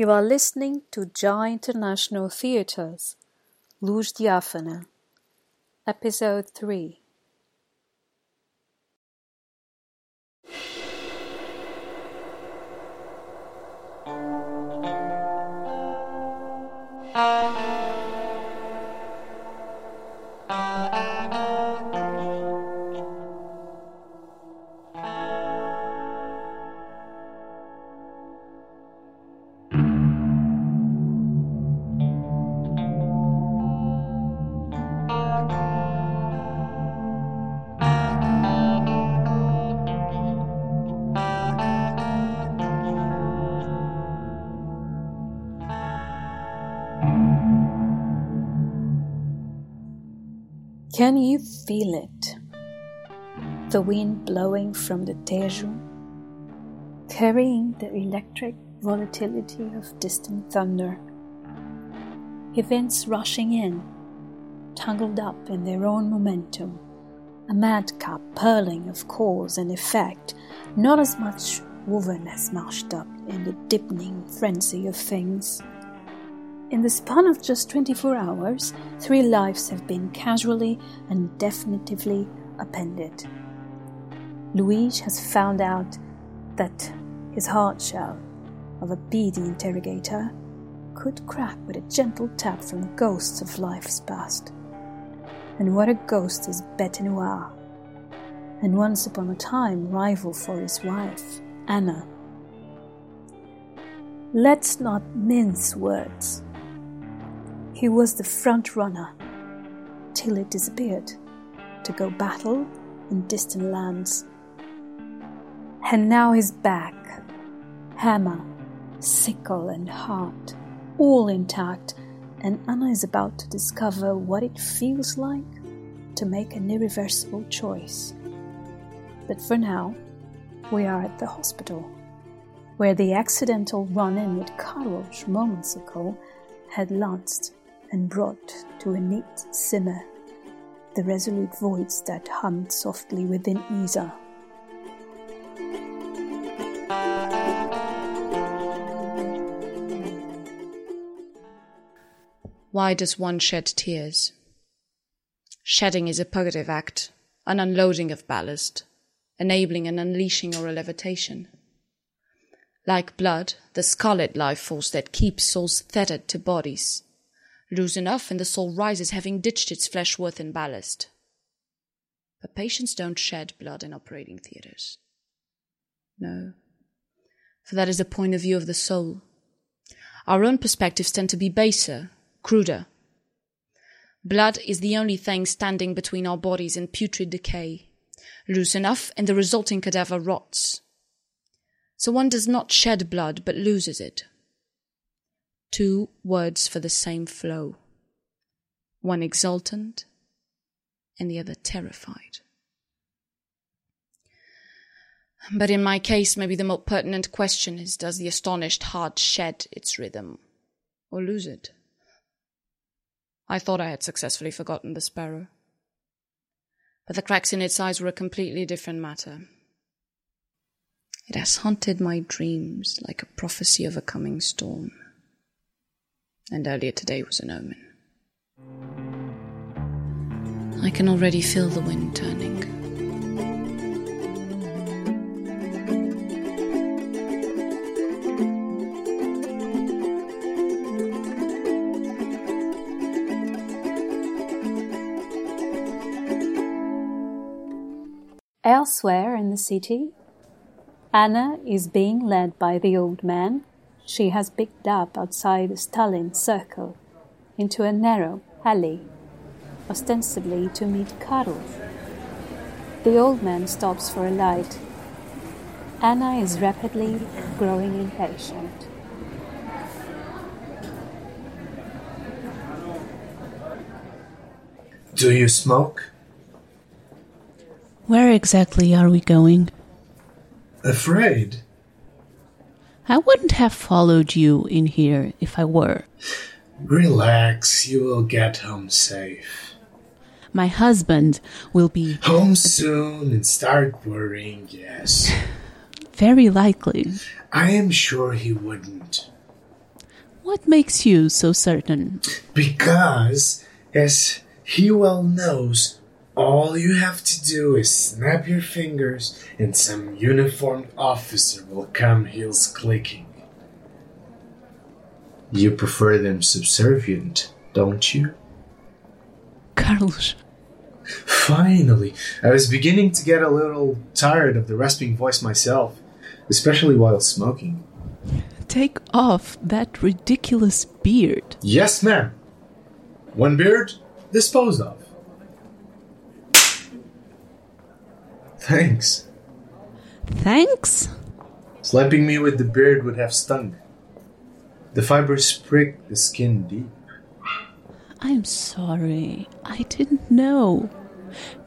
You are listening to Jai International Theatres, Luz Diáfana, Episode 3. Uh, Can you feel it? The wind blowing from the Tejo, carrying the electric volatility of distant thunder. Events rushing in, tangled up in their own momentum, a madcap purling of cause and effect, not as much woven as mashed up in the deepening frenzy of things. In the span of just 24 hours, three lives have been casually and definitively appended. Luís has found out that his hard shell of a beady interrogator could crack with a gentle tap from ghosts of lives past. And what a ghost is Bete Noire, and once upon a time rival for his wife, Anna. Let's not mince words. He was the front runner till it disappeared to go battle in distant lands. And now he's back, hammer, sickle, and heart, all intact, and Anna is about to discover what it feels like to make an irreversible choice. But for now, we are at the hospital, where the accidental run in with Carlos moments ago had launched and brought to a neat simmer the resolute voice that hummed softly within Isa. Why does one shed tears? Shedding is a purgative act, an unloading of ballast, enabling an unleashing or a levitation. Like blood, the scarlet life force that keeps souls tethered to bodies, Loose enough, and the soul rises, having ditched its flesh worth in ballast. But patients don't shed blood in operating theatres. No, for that is the point of view of the soul. Our own perspectives tend to be baser, cruder. Blood is the only thing standing between our bodies and putrid decay. Loose enough, and the resulting cadaver rots. So one does not shed blood, but loses it two words for the same flow one exultant and the other terrified. But in my case, maybe the more pertinent question is does the astonished heart shed its rhythm or lose it? I thought I had successfully forgotten the sparrow. But the cracks in its eyes were a completely different matter. It has haunted my dreams like a prophecy of a coming storm and earlier today was an omen. I can already feel the wind turning. Elsewhere in the city, Anna is being led by the old man she has picked up outside the Stalin circle into a narrow alley, ostensibly to meet Karl. The old man stops for a light. Anna is rapidly growing impatient. Do you smoke? Where exactly are we going? Afraid? I wouldn't have followed you in here if I were. Relax, you will get home safe. My husband will be home soon and start worrying, yes. Very likely. I am sure he wouldn't. What makes you so certain? Because, as he well knows, all you have to do is snap your fingers and some uniformed officer will come heels clicking. You prefer them subservient, don't you? Carlos, Finally, I was beginning to get a little tired of the rasping voice myself, especially while smoking. take off that ridiculous beard. Yes, ma'am. One beard disposed of. Thanks. Thanks? Slapping me with the beard would have stung. The fibers prick the skin deep. I'm sorry. I didn't know.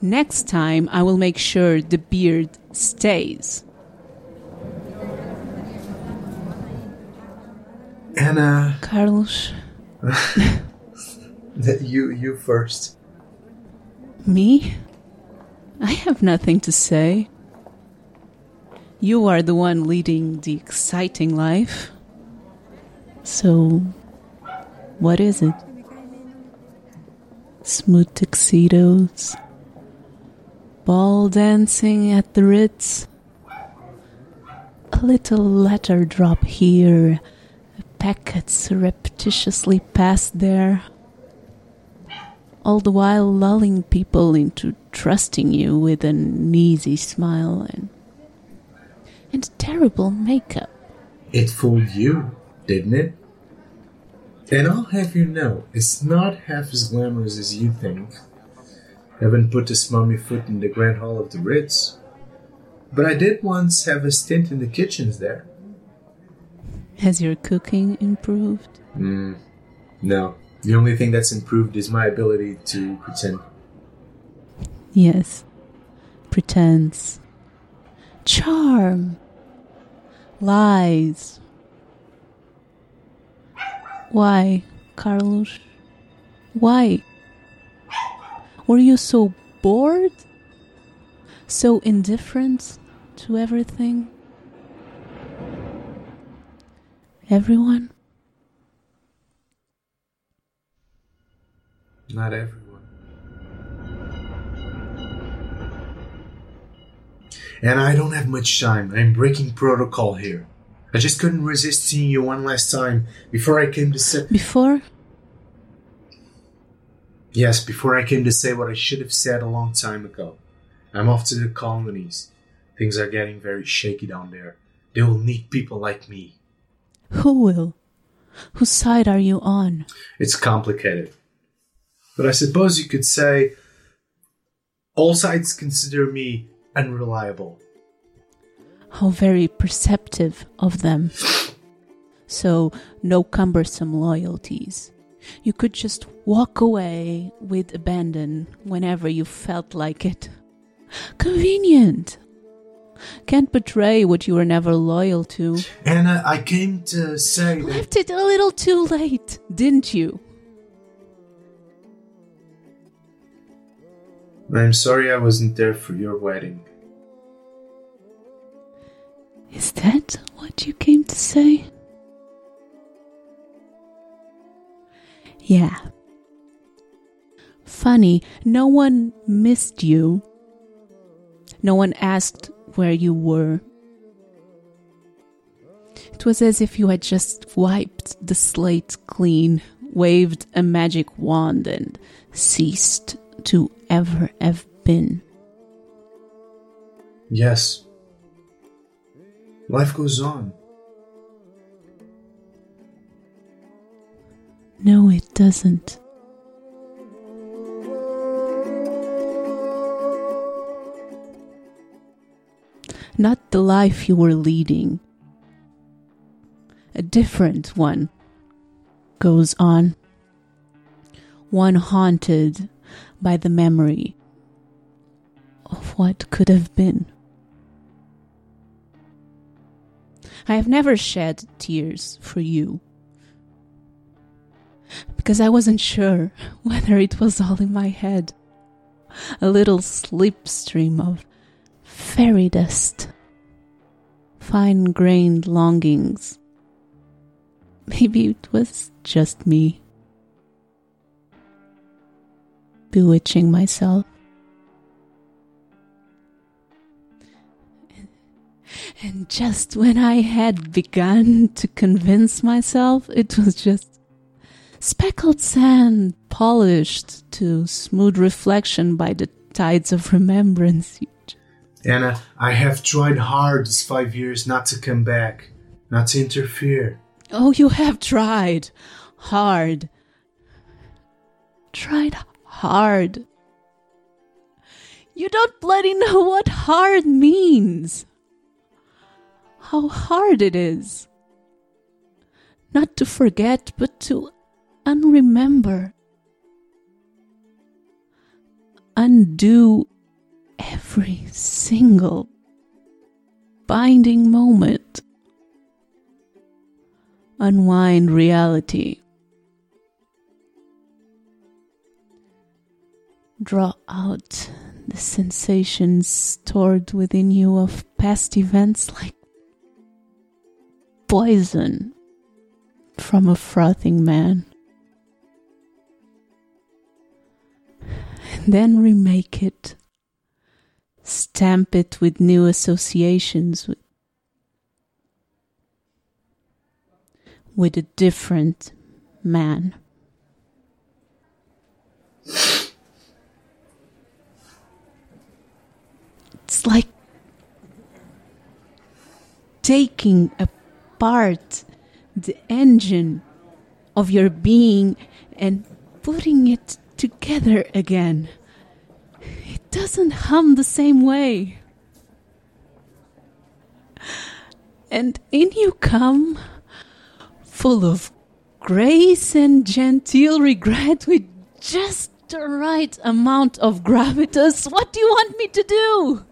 Next time, I will make sure the beard stays. Anna, Carlos, that you you first. me? I have nothing to say. You are the one leading the exciting life. So, what is it? Smooth tuxedos, ball dancing at the Ritz, a little letter drop here, packets surreptitiously passed there, all the while lulling people into trusting you with an easy smile and and terrible makeup. It fooled you, didn't it? And I'll have you know, it's not half as glamorous as you think. Haven't put a smarmy foot in the grand hall of the Ritz. But I did once have a stint in the kitchens there. Has your cooking improved? Mm, no. The only thing that's improved is my ability to pretend. Yes. Pretense. Charm. Lies. Why, Carlos? Why? Were you so bored? So indifferent to everything? Everyone? Not everyone. And I don't have much time. I'm breaking protocol here. I just couldn't resist seeing you one last time before I came to say. Before? Yes, before I came to say what I should have said a long time ago. I'm off to the colonies. Things are getting very shaky down there. They will need people like me. Who will? Whose side are you on? It's complicated. But I suppose you could say all sides consider me unreliable. How very perceptive of them. So, no cumbersome loyalties. You could just walk away with abandon whenever you felt like it. Convenient. Can't betray what you were never loyal to. Anna, I came to say that. Left it a little too late, didn't you? I'm sorry I wasn't there for your wedding. Is that what you came to say? Yeah. Funny, no one missed you. No one asked where you were. It was as if you had just wiped the slate clean, waved a magic wand, and ceased to ever have been. Yes. Life goes on. No, it doesn't. Not the life you were leading. A different one goes on. One haunted by the memory of what could have been. I have never shed tears for you because I wasn't sure whether it was all in my head. A little slipstream of fairy dust, fine grained longings, maybe it was just me bewitching myself. And just when I had begun to convince myself it was just speckled sand polished to smooth reflection by the tides of remembrance. Anna, I have tried hard these five years not to come back, not to interfere. Oh, you have tried hard. Tried hard. You don't bloody know what hard means how hard it is. Not to forget, but to unremember. Undo every single binding moment. Unwind reality. Draw out the sensations stored within you of past events like poison from a frothing man. And then remake it, stamp it with new associations, with, a different man. It's like taking apart the engine of your being and putting it together again. It doesn't hum the same way. And in you come, full of grace and genteel regret, with just the right amount of gravitas. What do you want me to do?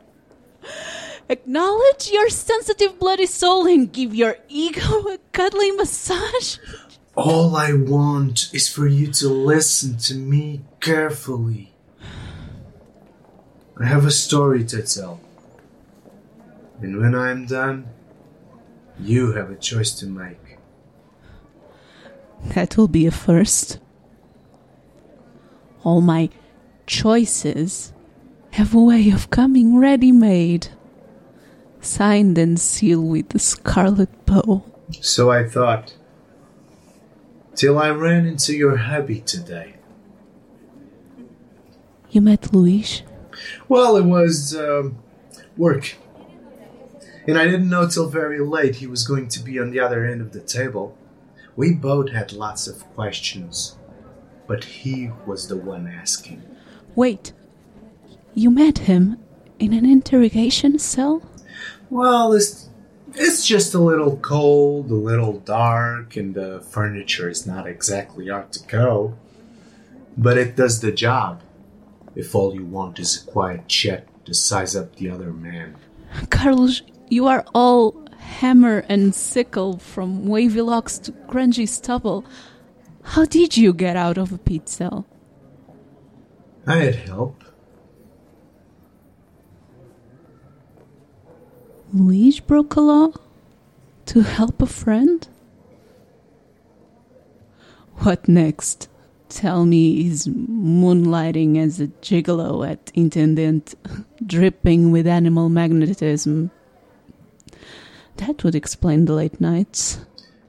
Acknowledge your sensitive, bloody soul and give your ego a cuddly massage? All I want is for you to listen to me carefully. I have a story to tell. And when I am done, you have a choice to make. That will be a first. All my choices have a way of coming ready made signed and sealed with the scarlet bow. So I thought, till I ran into your hubby today. You met Luis? Well, it was um, work. And I didn't know till very late he was going to be on the other end of the table. We both had lots of questions, but he was the one asking. Wait, you met him in an interrogation cell? Well, it's it's just a little cold, a little dark, and the furniture is not exactly art deco. But it does the job. If all you want is a quiet chat to size up the other man. Carlos, you are all hammer and sickle from wavy locks to grungy stubble. How did you get out of a pit cell? I had help. Luis broke a law to help a friend? What next? Tell me he's moonlighting as a gigolo at Intendente, dripping with animal magnetism. That would explain the late nights.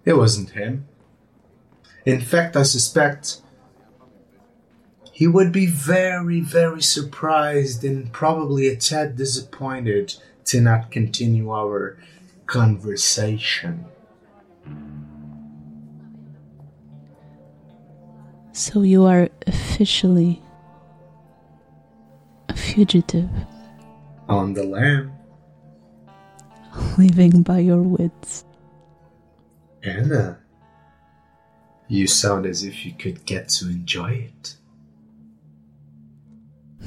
It wasn't him. In fact, I suspect he would be very, very surprised and probably a tad disappointed to not continue our conversation. So you are officially a fugitive. On the lam. Living by your wits. Anna, you sound as if you could get to enjoy it.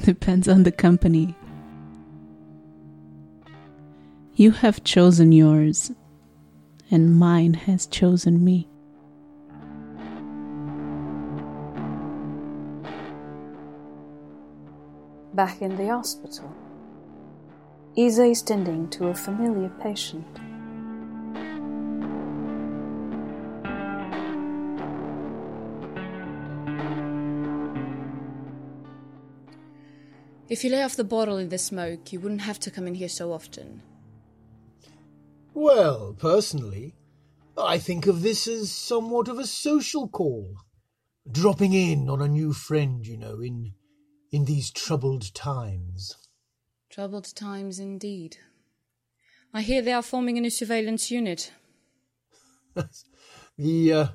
Depends on the company. You have chosen yours, and mine has chosen me. Back in the hospital, Isa is tending to a familiar patient. If you lay off the bottle in the smoke, you wouldn't have to come in here so often. Well, personally, I think of this as somewhat of a social call. Dropping in on a new friend, you know, in in these troubled times. Troubled times indeed. I hear they are forming a new surveillance unit. the uh,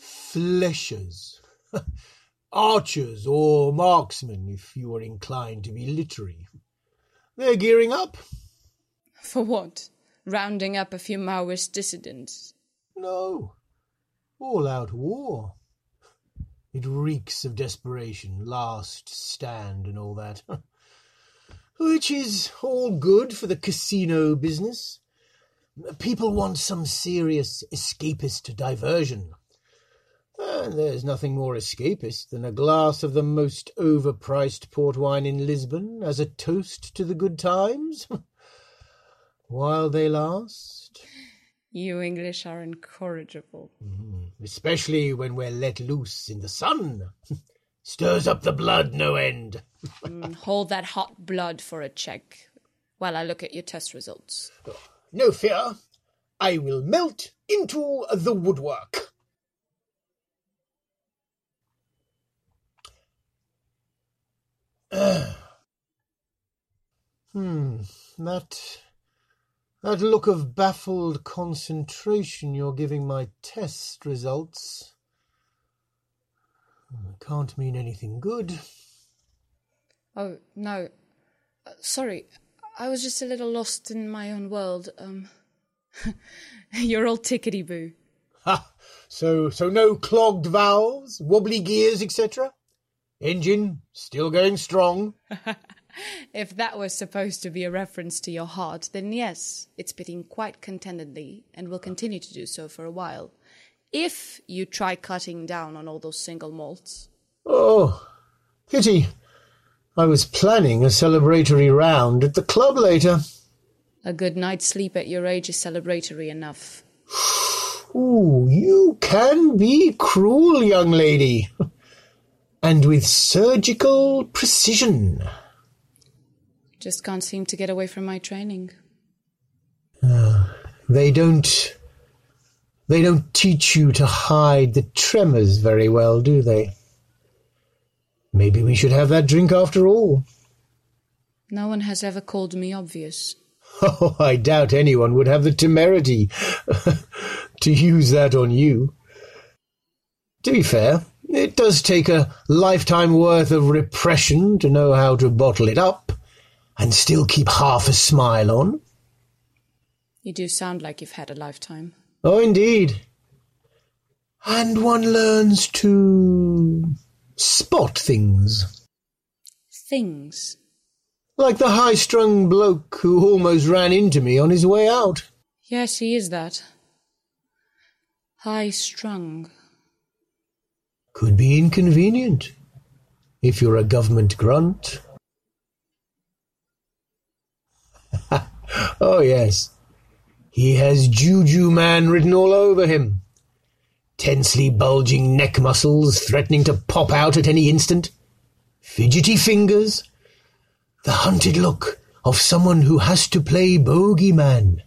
Flechas. Archers or marksmen, if you are inclined to be literary. They're gearing up. For what? Rounding up a few Maoist dissidents? No. All out war. It reeks of desperation, last stand, and all that. Which is all good for the casino business. People want some serious escapist diversion. And there's nothing more escapist than a glass of the most overpriced port wine in Lisbon as a toast to the good times. While they last. You English are incorrigible. Mm, especially when we're let loose in the sun. Stirs up the blood no end. mm, hold that hot blood for a check while I look at your test results. No fear. I will melt into the woodwork. hmm, that that look of baffled concentration you're giving my test results can't mean anything good. Oh, no. Uh, sorry, I was just a little lost in my own world. Um, you're all tickety boo. Ha! So, so no clogged valves, wobbly gears, etc. Engine still going strong. if that was supposed to be a reference to your heart, then yes, it's beating quite contentedly and will continue to do so for a while. If you try cutting down on all those single malts. Oh, pity. I was planning a celebratory round at the club later. A good night's sleep at your age is celebratory enough. Ooh, you can be cruel, young lady. and with surgical precision. Just can't seem to get away from my training. Uh, they don't. They don't teach you to hide the tremors very well, do they? Maybe we should have that drink after all. No one has ever called me obvious. Oh, I doubt anyone would have the temerity to use that on you. To be fair, it does take a lifetime worth of repression to know how to bottle it up and still keep half a smile on. You do sound like you've had a lifetime. Oh, indeed. And one learns to spot things. Things? Like the high strung bloke who almost ran into me on his way out. Yes, he is that. High strung. Could be inconvenient if you're a government grunt. Oh, yes. He has Juju Man written all over him. Tensely bulging neck muscles threatening to pop out at any instant. Fidgety fingers. The hunted look of someone who has to play bogeyman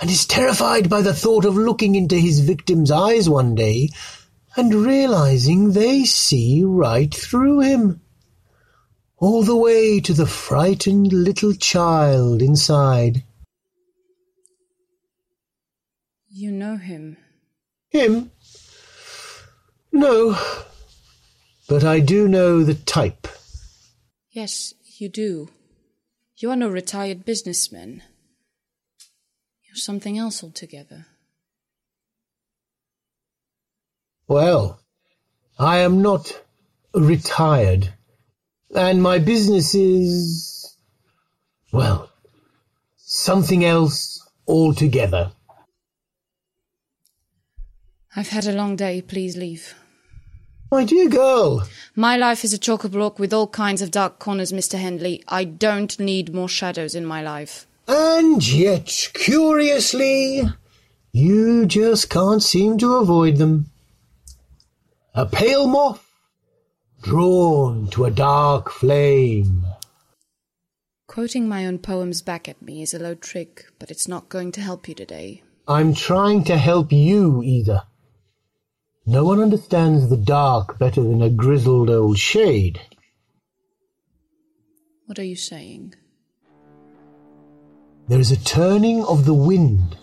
and is terrified by the thought of looking into his victim's eyes one day and realizing they see right through him. All the way to the frightened little child inside. You know him. Him? No. But I do know the type. Yes, you do. You are no retired businessman. You're something else altogether. Well, I am not retired. And my business is, well, something else altogether. I've had a long day. Please leave. My dear girl. My life is a chock a block with all kinds of dark corners, Mr. Hendley. I don't need more shadows in my life. And yet, curiously, you just can't seem to avoid them. A pale moth drawn to a dark flame. Quoting my own poems back at me is a low trick, but it's not going to help you today. I'm trying to help you, Isa. No one understands the dark better than a grizzled old shade. What are you saying? There is a turning of the wind,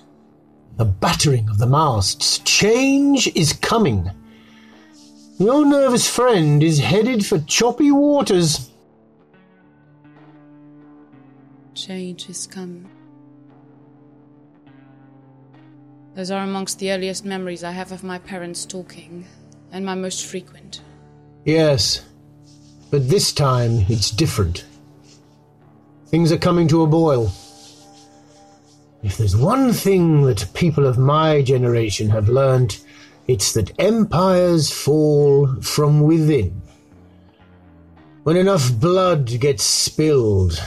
a battering of the masts. Change is coming. Your nervous friend is headed for choppy waters. Change has come. Those are amongst the earliest memories I have of my parents talking, and my most frequent. Yes, but this time it's different. Things are coming to a boil. If there's one thing that people of my generation have learned, it's that empires fall from within. When enough blood gets spilled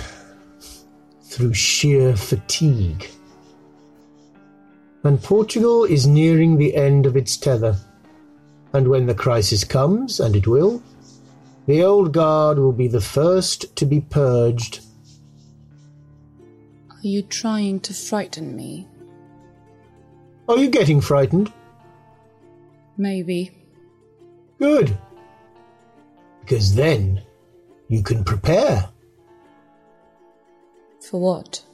through sheer fatigue. And Portugal is nearing the end of its tether. And when the crisis comes, and it will, the old guard will be the first to be purged. Are you trying to frighten me? Are you getting frightened? Maybe. Good. Because then you can prepare. For what?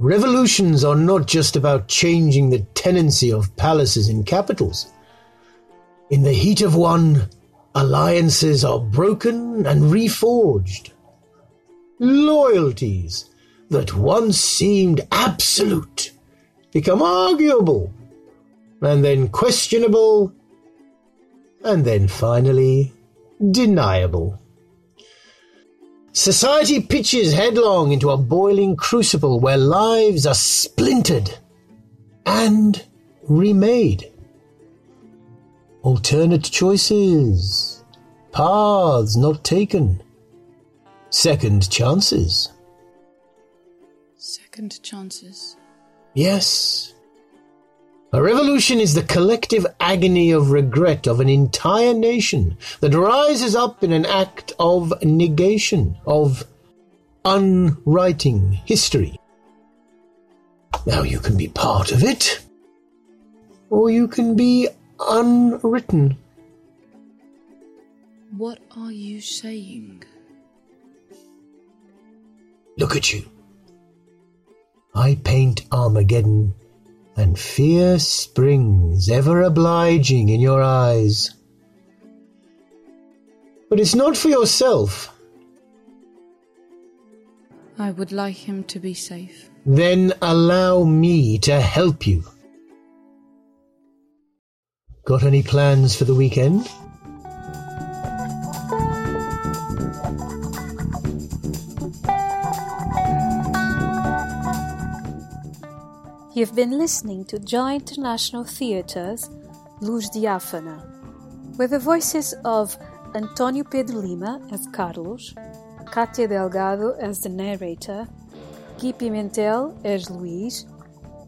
Revolutions are not just about changing the tenancy of palaces in capitals. In the heat of one, alliances are broken and reforged. Loyalties that once seemed absolute become arguable, and then questionable, and then finally deniable. Society pitches headlong into a boiling crucible where lives are splintered and remade. Alternate choices, paths not taken, second chances. Second chances. Yes. A revolution is the collective agony of regret of an entire nation that rises up in an act of negation, of unwriting history. Now you can be part of it, or you can be unwritten. What are you saying? Look at you. I paint Armageddon, and fear springs ever obliging in your eyes. But it's not for yourself. I would like him to be safe. Then allow me to help you. Got any plans for the weekend? You've been listening to Joy International Theatre's Luz Diáfana, with the voices of Antonio Pedro Lima as Carlos, Katia Delgado as the narrator, Gui Pimentel as Luís,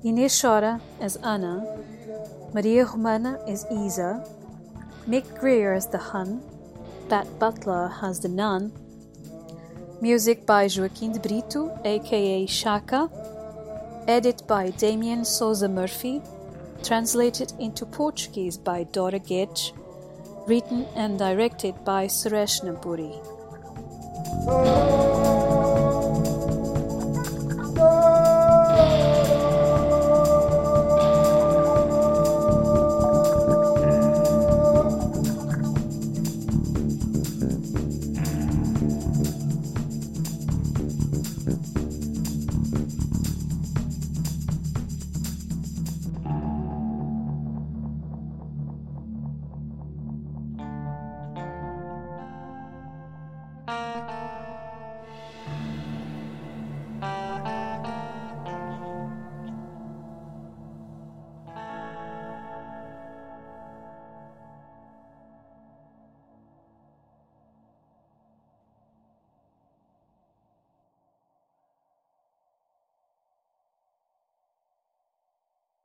Inês Chora as Anna, Maria Romana as Isa, Mick Greer as the Hun, Pat Butler as the Nun, music by Joaquim de Brito, aka Shaka, edit by Damien Souza Murphy, translated into Portuguese by Dora Gedge, written and directed by Suresh Napuri.